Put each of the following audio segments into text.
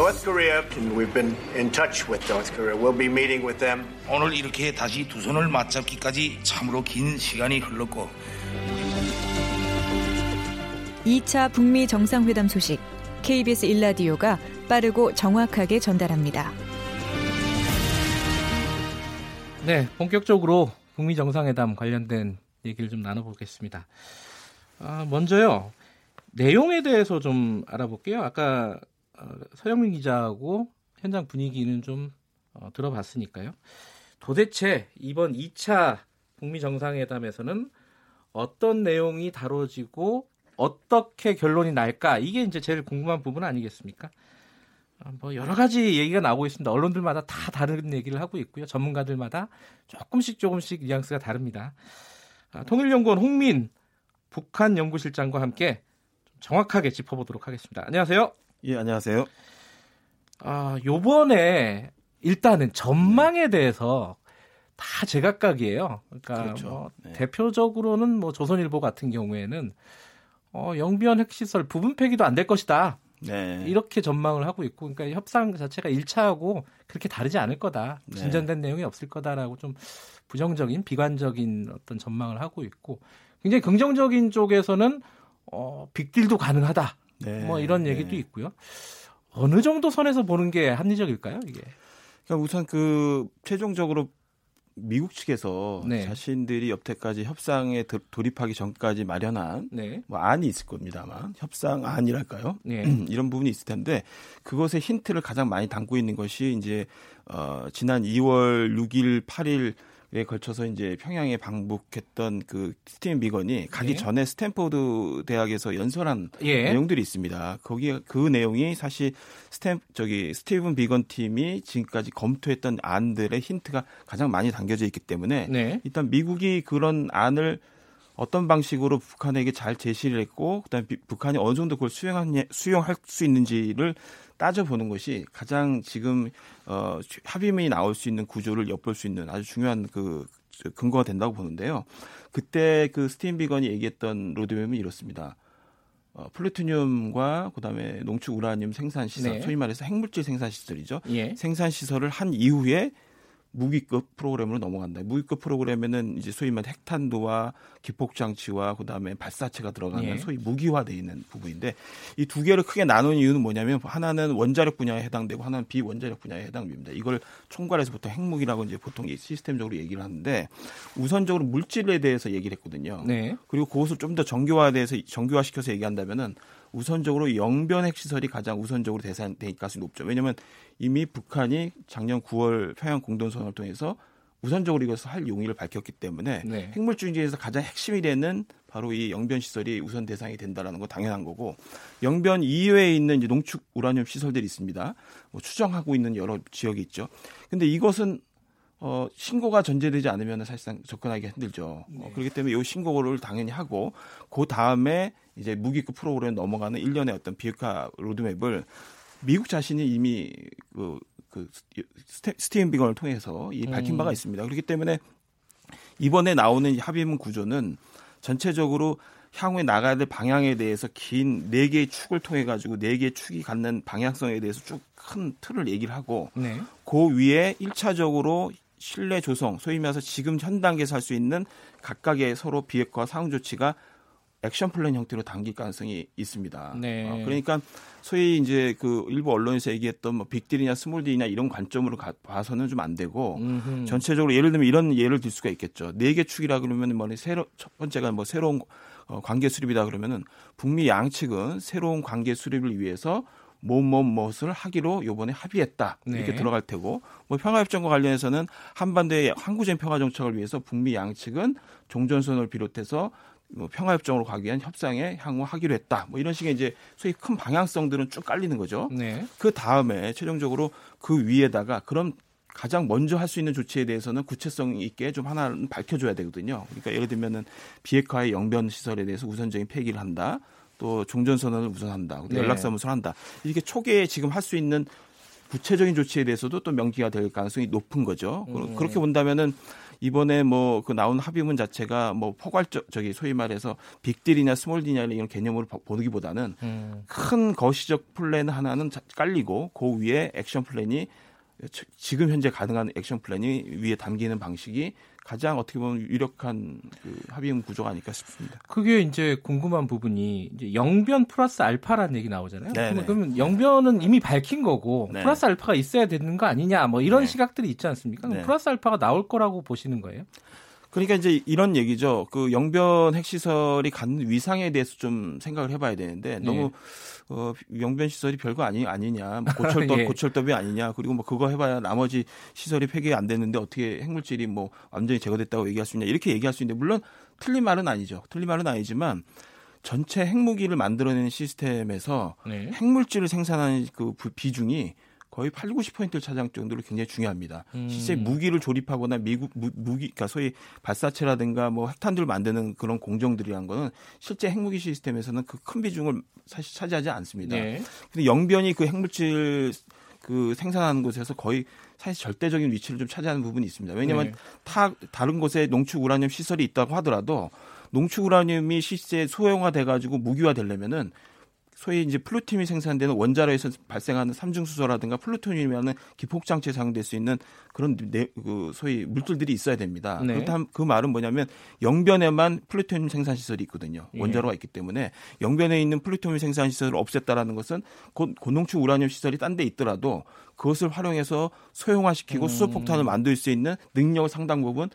North Korea, and we've been in touch with North Korea. We'll be meeting with them. 오늘 이렇게 다시 두 손을 맞잡기까지 참으로 긴 시간이 흘렀고 2차 북미 정상회담 소식 KBS 일라디오가 빠르고 정확하게 전달합니다. 네, 본격적으로 북미 정상회담 관련된 얘기를 좀 나눠보겠습니다. 아, 먼저요 내용에 대해서 좀 알아볼게요. 아까 어, 서영민 기자하고 현장 분위기는 좀 어, 들어봤으니까요. 도대체 이번 2차 북미 정상회담에서는 어떤 내용이 다뤄지고 어떻게 결론이 날까 이게 이제 제일 궁금한 부분 아니겠습니까? 어, 뭐 여러 가지 얘기가 나오고 있습니다. 언론들마다 다 다른 얘기를 하고 있고요. 전문가들마다 조금씩 조금씩 뉘앙스가 다릅니다. 아, 통일연구원 홍민 북한 연구실장과 함께 정확하게 짚어보도록 하겠습니다. 안녕하세요. 예, 안녕하세요. 아, 요번에 일단은 전망에 대해서 다 제각각이에요. 그러니까 그렇죠. 뭐 네. 대표적으로는 뭐 조선일보 같은 경우에는 어, 영변 핵시설 부분 폐기도 안 될 것이다. 네. 이렇게 전망을 하고 있고 그러니까 협상 자체가 1차하고 그렇게 다르지 않을 거다. 네. 진전된 내용이 없을 거다라고 좀 부정적인 비관적인 어떤 전망을 하고 있고 굉장히 긍정적인 쪽에서는 어, 빅딜도 가능하다. 네. 뭐 이런 얘기도 네. 있고요. 어느 정도 선에서 보는 게 합리적일까요, 이게? 그러니까 우선 그 최종적으로 미국 측에서 네. 자신들이 여태까지 협상에 도- 돌입하기 전까지 마련한 네. 뭐 안이 있을 겁니다만 협상 안이랄까요? 네. 이런 부분이 있을 텐데 그것의 힌트를 가장 많이 담고 있는 것이 이제 어 지난 2월 6일 8일 에 걸쳐서 이제 평양에 방북했던 그 스티븐 비건이 가기 네. 전에 스탠포드 대학에서 연설한 예. 내용들이 있습니다. 거기에 그 내용이 사실 스탠 저기 스티븐 비건 팀이 지금까지 검토했던 안들의 힌트가 가장 많이 담겨져 있기 때문에 네. 일단 미국이 그런 안을 어떤 방식으로 북한에게 잘 제시를 했고 그다음에 비- 북한이 어느 정도 그걸 수용한 수용할 수 있는지를 따져보는 것이 가장 지금 어 합의문이 나올 수 있는 구조를 엿볼 수 있는 아주 중요한 그 근거가 된다고 보는데요. 그때 그 스티븐 비건이 얘기했던 로드맵은 이렇습니다. 어, 플루토늄과 그다음에 농축 우라늄 생산 시설, 네. 소위 말해서 핵물질 생산 시설이죠. 예. 생산 시설을 한 이후에 무기급 프로그램으로 넘어간다. 무기급 프로그램에는 이제 소위 말 핵탄두와 기폭 장치와 그다음에 발사체가 들어가는 예. 소위 무기화돼 있는 부분인데 이 두 개를 크게 나눈 이유는 뭐냐면 하나는 원자력 분야에 해당되고 하나는 비원자력 분야에 해당됩니다. 이걸 총괄해서 보통 핵무기라고 이제 보통 이 시스템적으로 얘기를 하는데 우선적으로 물질에 대해서 얘기를 했거든요. 네. 그리고 그것을 좀 더 정교화돼서 정교화시켜서 얘기한다면은 우선적으로 영변 핵시설이 가장 우선적으로 대상될 가능성이 높죠. 왜냐하면 이미 북한이 작년 9월 평양 공동선언을 통해서 우선적으로 이것을 할 용의를 밝혔기 때문에 네. 핵물질 중에서 가장 핵심이 되는 바로 이 영변 시설이 우선 대상이 된다라는 거 당연한 거고 영변 이외에 있는 이제 농축 우라늄 시설들이 있습니다. 뭐 추정하고 있는 여러 지역이 있죠. 근데 이것은 어, 신고가 전제되지 않으면 사실상 접근하기 힘들죠. 어, 그렇기 때문에 이 신고를 당연히 하고 그 다음에 이제 무기급 프로그램 넘어가는 일련의 어떤 비핵화 로드맵을 미국 자신이 이미 그, 그 스티븐 비건을 통해서 이 밝힌 바가 있습니다. 그렇기 때문에 이번에 나오는 이 합의문 구조는 전체적으로 향후에 나가야 될 방향에 대해서 긴 네 개의 축을 통해 가지고 네 개의 축이 갖는 방향성에 대해서 쭉 큰 틀을 얘기를 하고 네. 그 위에 1차적으로 신뢰 조성, 소위 말해서 지금 현 단계에서 할 수 있는 각각의 서로 비핵화 상응 조치가 액션 플랜 형태로 담길 가능성이 있습니다. 네. 어, 그러니까 소위 이제 그 일부 언론에서 얘기했던 뭐 빅딜이냐 스몰딜이냐 이런 관점으로 가, 봐서는 좀 안 되고 음흠. 전체적으로 예를 들면 이런 예를 들 수가 있겠죠. 네 개 축이라 그러면 뭐 새로 첫 번째가 뭐 새로운 어, 관계 수립이다 그러면은 북미 양측은 새로운 관계 수립을 위해서 뭐뭐 무엇을 하기로 요번에 합의했다 이렇게 네. 들어갈 테고 뭐 평화협정과 관련해서는 한반도의 항구적 평화 정착을 위해서 북미 양측은 종전선언을 비롯해서 뭐 평화협정으로 가기 위한 협상에 향후 하기로 했다. 뭐 이런 식의 이제 소위 큰 방향성들은 쭉 깔리는 거죠. 네. 그 다음에 최종적으로 그 위에다가 그럼 가장 먼저 할 수 있는 조치에 대해서는 구체성 있게 좀 하나는 밝혀줘야 되거든요. 그러니까 예를 들면은 비핵화의 영변 시설에 대해서 우선적인 폐기를 한다. 또 종전선언을 우선한다. 네. 연락사무소를 한다. 이렇게 초기에 지금 할 수 있는 구체적인 조치에 대해서도 또 명기가 될 가능성이 높은 거죠. 음. 그렇게 본다면은 이번에 뭐 그 나온 합의문 자체가 뭐 포괄적 저기 소위 말해서 빅딜이냐 스몰딜이냐 이런 개념으로 보기보다는 음. 큰 거시적 플랜 하나는 깔리고 그 위에 액션 플랜이 지금 현재 가능한 액션 플랜이 위에 담기는 방식이 가장 어떻게 보면 유력한 그 합의문 구조가 아닐까 싶습니다. 그게 이제 궁금한 부분이 이제 영변 플러스 알파라는 얘기 나오잖아요. 네네. 그러면 영변은 이미 밝힌 거고 네. 플러스 알파가 있어야 되는 거 아니냐 뭐 이런 네. 시각들이 있지 않습니까? 네. 플러스 알파가 나올 거라고 보시는 거예요? 그러니까 이제 이런 얘기죠. 그 영변 핵시설이 갖는 위상에 대해서 좀 생각을 해봐야 되는데 너무 어, 영변 시설이 별거 아니 아니냐, 뭐 고철도 예. 고철더비 아니냐, 그리고 뭐 그거 해봐야 나머지 시설이 폐기 안 됐는데 어떻게 핵물질이 뭐 완전히 제거됐다고 얘기할 수 있냐 이렇게 얘기할 수 있는데 물론 틀린 말은 아니죠. 틀린 말은 아니지만 전체 핵무기를 만들어내는 시스템에서 네. 핵물질을 생산하는 그 부- 비중이 거의 8, 90%를 차지할 정도로 굉장히 중요합니다. 음. 실제 무기를 조립하거나 미국 무, 무기 그러니까 소위 발사체라든가 뭐 핵탄두를 만드는 그런 공정들이란 거는 실제 핵무기 시스템에서는 그 큰 비중을 사실 차지하지 않습니다. 네. 근데 영변이 그 핵물질 그 생산하는 곳에서 거의 사실 절대적인 위치를 좀 차지하는 부분이 있습니다. 왜냐하면 네. 타, 다른 곳에 농축 우라늄 시설이 있다고 하더라도 농축 우라늄이 실제 소형화돼 가지고 무기화 되려면은 소위 이제 플루토늄이 생산되는 원자로에서 발생하는 삼중수소라든가 플루토늄이라는 기폭장치에 사용될 수 있는 그런 네, 그 소위 물질들이 있어야 됩니다. 네. 그렇다면 그 말은 뭐냐면 영변에만 플루토늄 생산 시설이 있거든요. 예. 원자로가 있기 때문에 영변에 있는 플루토늄 생산 시설을 없앴다라는 것은 곧 고농축 우라늄 시설이 딴 데 있더라도 그것을 활용해서 소형화시키고 음. 수소폭탄을 만들 수 있는 능력을 상당 부분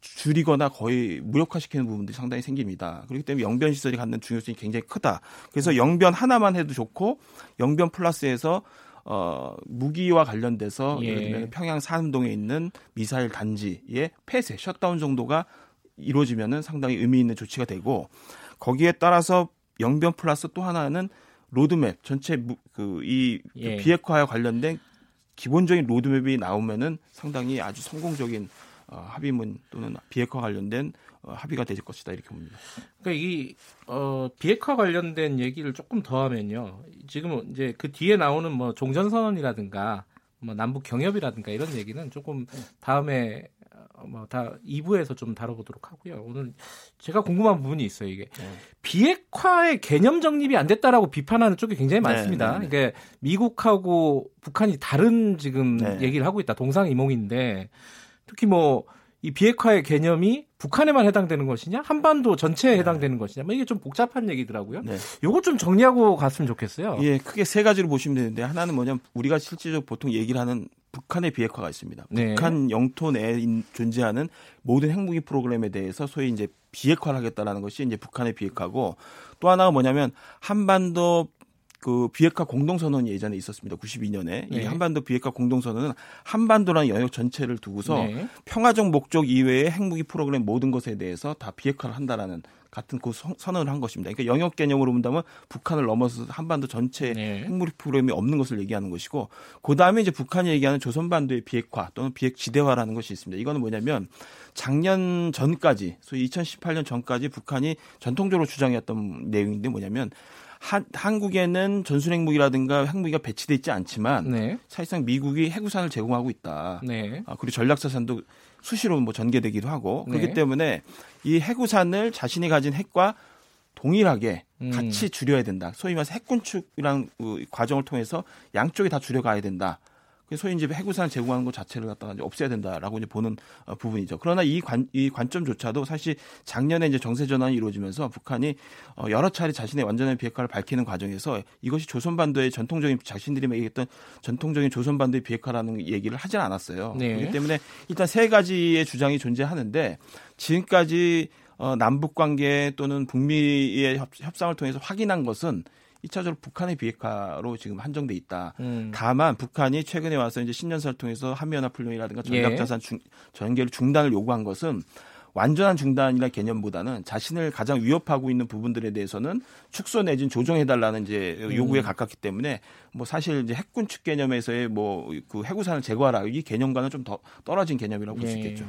줄이거나 거의 무력화시키는 부분들이 상당히 생깁니다. 그렇기 때문에 영변 시설이 갖는 중요성이 굉장히 크다. 그래서 영변 하나만 해도 좋고 영변 플러스에서 어, 무기와 관련돼서 예. 예를 들면 평양 산음동에 있는 미사일 단지의 폐쇄, 셧다운 정도가 이루어지면은 상당히 의미 있는 조치가 되고 거기에 따라서 영변 플러스 또 하나는 로드맵 전체 그이 예. 비핵화와 관련된 기본적인 로드맵이 나오면은 상당히 아주 성공적인 어, 합의문 또는 비핵화 관련된 어, 합의가 될 것이다 이렇게 봅니다. 그러니까 이 어, 비핵화 관련된 얘기를 조금 더 하면요. 지금 이제 그 뒤에 나오는 뭐 종전선언이라든가 뭐 남북 경협이라든가 이런 얘기는 조금 다음에 어, 뭐다 2부에서 좀 다뤄보도록 하고요. 오늘 제가 궁금한 부분이 있어요. 이게 네. 비핵화의 개념 정립이 안 됐다라고 비판하는 쪽이 굉장히 네, 많습니다. 네, 네. 그러니까 미국하고 북한이 다른 지금 네. 얘기를 하고 있다. 동상이몽인데 특히 뭐 이 비핵화의 개념이 북한에만 해당되는 것이냐, 한반도 전체에 해당되는 것이냐, 뭐 이게 좀 복잡한 얘기더라고요. 네. 요거 좀 정리하고 갔으면 좋겠어요. 예, 크게 세 가지로 보시면 되는데 하나는 뭐냐면 우리가 실질적으로 보통 얘기를 하는 북한의 비핵화가 있습니다. 네. 북한 영토 내에 인- 존재하는 모든 핵무기 프로그램에 대해서 소위 이제 비핵화를 하겠다라는 것이 이제 북한의 비핵화고 또 하나가 뭐냐면 한반도 그 비핵화 공동선언이 예전에 있었습니다. 92년에 이 네. 한반도 비핵화 공동선언은 한반도라는 영역 전체를 두고서 네. 평화적 목적 이외의 핵무기 프로그램 모든 것에 대해서 다 비핵화를 한다라는 같은 그 선- 선언을 한 것입니다. 그러니까 영역 개념으로 본다면 북한을 넘어서 한반도 전체 네. 핵무기 프로그램이 없는 것을 얘기하는 것이고 그 다음에 이제 북한이 얘기하는 조선반도의 비핵화 또는 비핵 지대화라는 것이 있습니다. 이거는 뭐냐면 작년 전까지 소위 2018년 전까지 북한이 전통적으로 주장했던 내용인데 뭐냐면 한, 한국에는 전술 핵무기라든가 핵무기가 배치돼 있지 않지만 네. 사실상 미국이 해구산을 제공하고 있다. 네. 아, 그리고 전략자산도 수시로 뭐 전개되기도 하고 그렇기 네. 때문에 이 해구산을 자신이 가진 핵과 동일하게 음. 같이 줄여야 된다. 소위 말해서 핵군축이라는 그 과정을 통해서 양쪽이 다 줄여가야 된다. 그래서 소위 이제 해구산을 제공하는 것 자체를 갖다가 이제 없애야 된다라고 이제 보는 어, 부분이죠. 그러나 이 관, 이 관점조차도 사실 작년에 이제 정세 전환이 이루어지면서 북한이 어, 여러 차례 자신의 완전한 비핵화를 밝히는 과정에서 이것이 조선 반도의 전통적인 자신들이 얘기했던 전통적인 조선 반도의 비핵화라는 얘기를 하진 않았어요. 네. 그렇기 때문에 일단 세 가지의 주장이 존재하는데 지금까지 어, 남북 관계 또는 북미의 협, 협상을 통해서 확인한 것은 1차적으로 북한의 비핵화로 지금 한정돼 있다. 음. 다만 북한이 최근에 와서 이제 신년사를 통해서 한미연합 훈련이라든가 예. 전략자산 중, 전개를 중단을 요구한 것은 완전한 중단이라 개념보다는 자신을 가장 위협하고 있는 부분들에 대해서는 축소 내진 조정해달라는 이제 음. 요구에 가깝기 때문에 뭐 사실 이제 핵군축 개념에서의 뭐 그 해구산을 제거하라 이 개념과는 좀 더 떨어진 개념이라고 볼수 예. 있겠죠.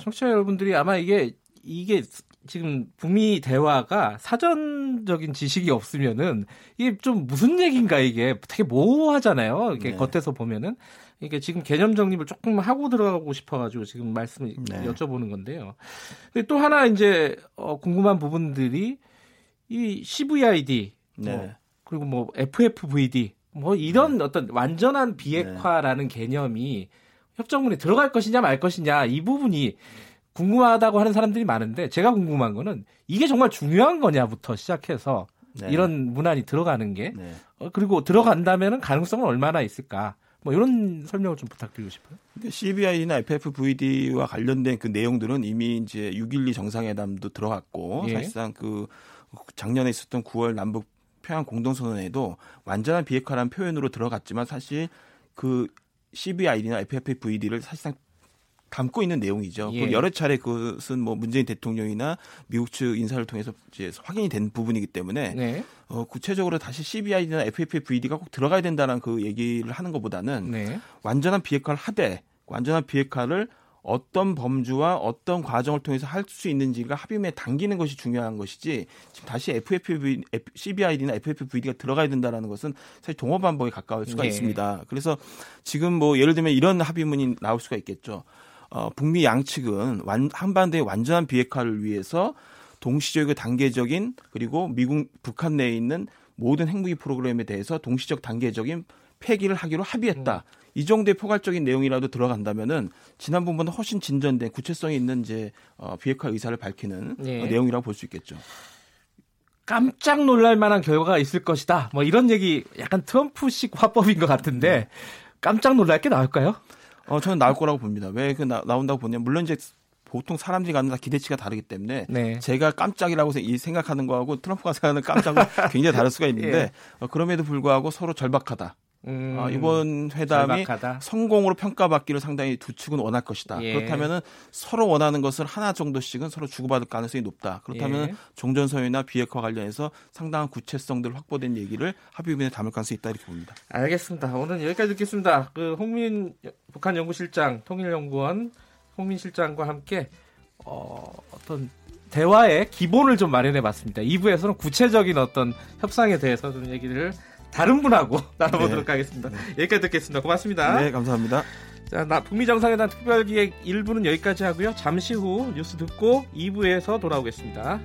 청취자 여러분들이 아마 이게 이게 지금 북미 대화가 사전적인 지식이 없으면은 이게 좀 무슨 얘기인가 이게 되게 모호하잖아요. 이게 네. 겉에서 보면은 이게 지금 개념 정립을 조금 하고 들어가고 싶어가지고 지금 말씀을 네. 여쭤보는 건데요. 근데 또 하나 이제 어, 궁금한 부분들이 이 CVID 네. 뭐, 그리고 뭐 FFVD 뭐 이런 어떤 완전한 비핵화라는 개념이 협정문에 들어갈 것이냐 말 것이냐 이 부분이 궁금하다고 하는 사람들이 많은데 제가 궁금한 거는 이게 정말 중요한 거냐부터 시작해서 네. 이런 문안이 들어가는 게 네. 어, 그리고 들어간다면은 가능성은 얼마나 있을까 뭐 이런 설명을 좀 부탁드리고 싶어요. CBI나 FFVD와 관련된 그 내용들은 이미 이제 6.12 정상회담도 들어갔고 예. 사실상 그 작년에 있었던 9월 남북 평양 공동선언에도 완전한 비핵화라는 표현으로 들어갔지만 사실 그 CBI나 FFVD를 사실상 담고 있는 내용이죠. 예. 그 여러 차례 그것은 뭐 문재인 대통령이나 미국 측 인사를 통해서 이제 확인이 된 부분이기 때문에 네. 어, 구체적으로 다시 CBI나 FFVD가 꼭 들어가야 된다는 그 얘기를 하는 것보다는 네. 완전한 비핵화를 하되 완전한 비핵화를 어떤 범주와 어떤 과정을 통해서 할 수 있는지가 합의문에 당기는 것이 중요한 것이지 지금 다시 FFV, CBID나 FFVD가 들어가야 된다라는 것은 사실 동업 반복에 가까울 수가 예. 있습니다. 그래서 지금 뭐 예를 들면 이런 합의문이 나올 수가 있겠죠. 어, 북미 양측은 완, 한반도의 완전한 비핵화를 위해서 동시적이고 단계적인 그리고 미국 북한 내에 있는 모든 핵무기 프로그램에 대해서 동시적 단계적인 폐기를 하기로 합의했다. 음. 이 정도의 포괄적인 내용이라도 들어간다면은 지난번보다 훨씬 진전된 구체성이 있는 이제 어, 비핵화 의사를 밝히는 예. 어, 내용이라고 볼 수 있겠죠. 깜짝 놀랄 만한 결과가 있을 것이다. 뭐 이런 얘기 약간 트럼프식 화법인 것 같은데 깜짝 놀랄 게 나올까요? 어, 저는 나올 거라고 봅니다. 왜 그 나온다고 보냐면 물론 이제 보통 사람들이 갖는 다 기대치가 다르기 때문에 네. 제가 깜짝이라고 이 생각하는 거하고 트럼프가 생각하는 깜짝은 굉장히 다를 수가 있는데 예. 어, 그럼에도 불구하고 서로 절박하다. 음, 아, 이번 회담이 절박하다. 성공으로 평가받기를 상당히 두 측은 원할 것이다. 예. 그렇다면은 서로 원하는 것을 하나 정도씩은 서로 주고받을 가능성이 높다. 그렇다면 예. 종전선언이나 비핵화 관련해서 상당한 구체성들 확보된 얘기를 합의문에 담을 가능성이 있다 이렇게 봅니다. 알겠습니다. 오늘 여기까지 듣겠습니다. 그 홍민 북한 연구실장 통일연구원 홍민 실장과 함께 어, 어떤 대화의 기본을 좀 마련해 봤습니다. 2부에서는 구체적인 어떤 협상에 대해서 좀 얘기를 다른 분하고 나눠보도록 하겠습니다. 여기까지 듣겠습니다. 고맙습니다. 네, 감사합니다. 자, 나 북미 정상회담 특별기획 1부는 여기까지 하고요. 잠시 후 뉴스 듣고 2부에서 돌아오겠습니다.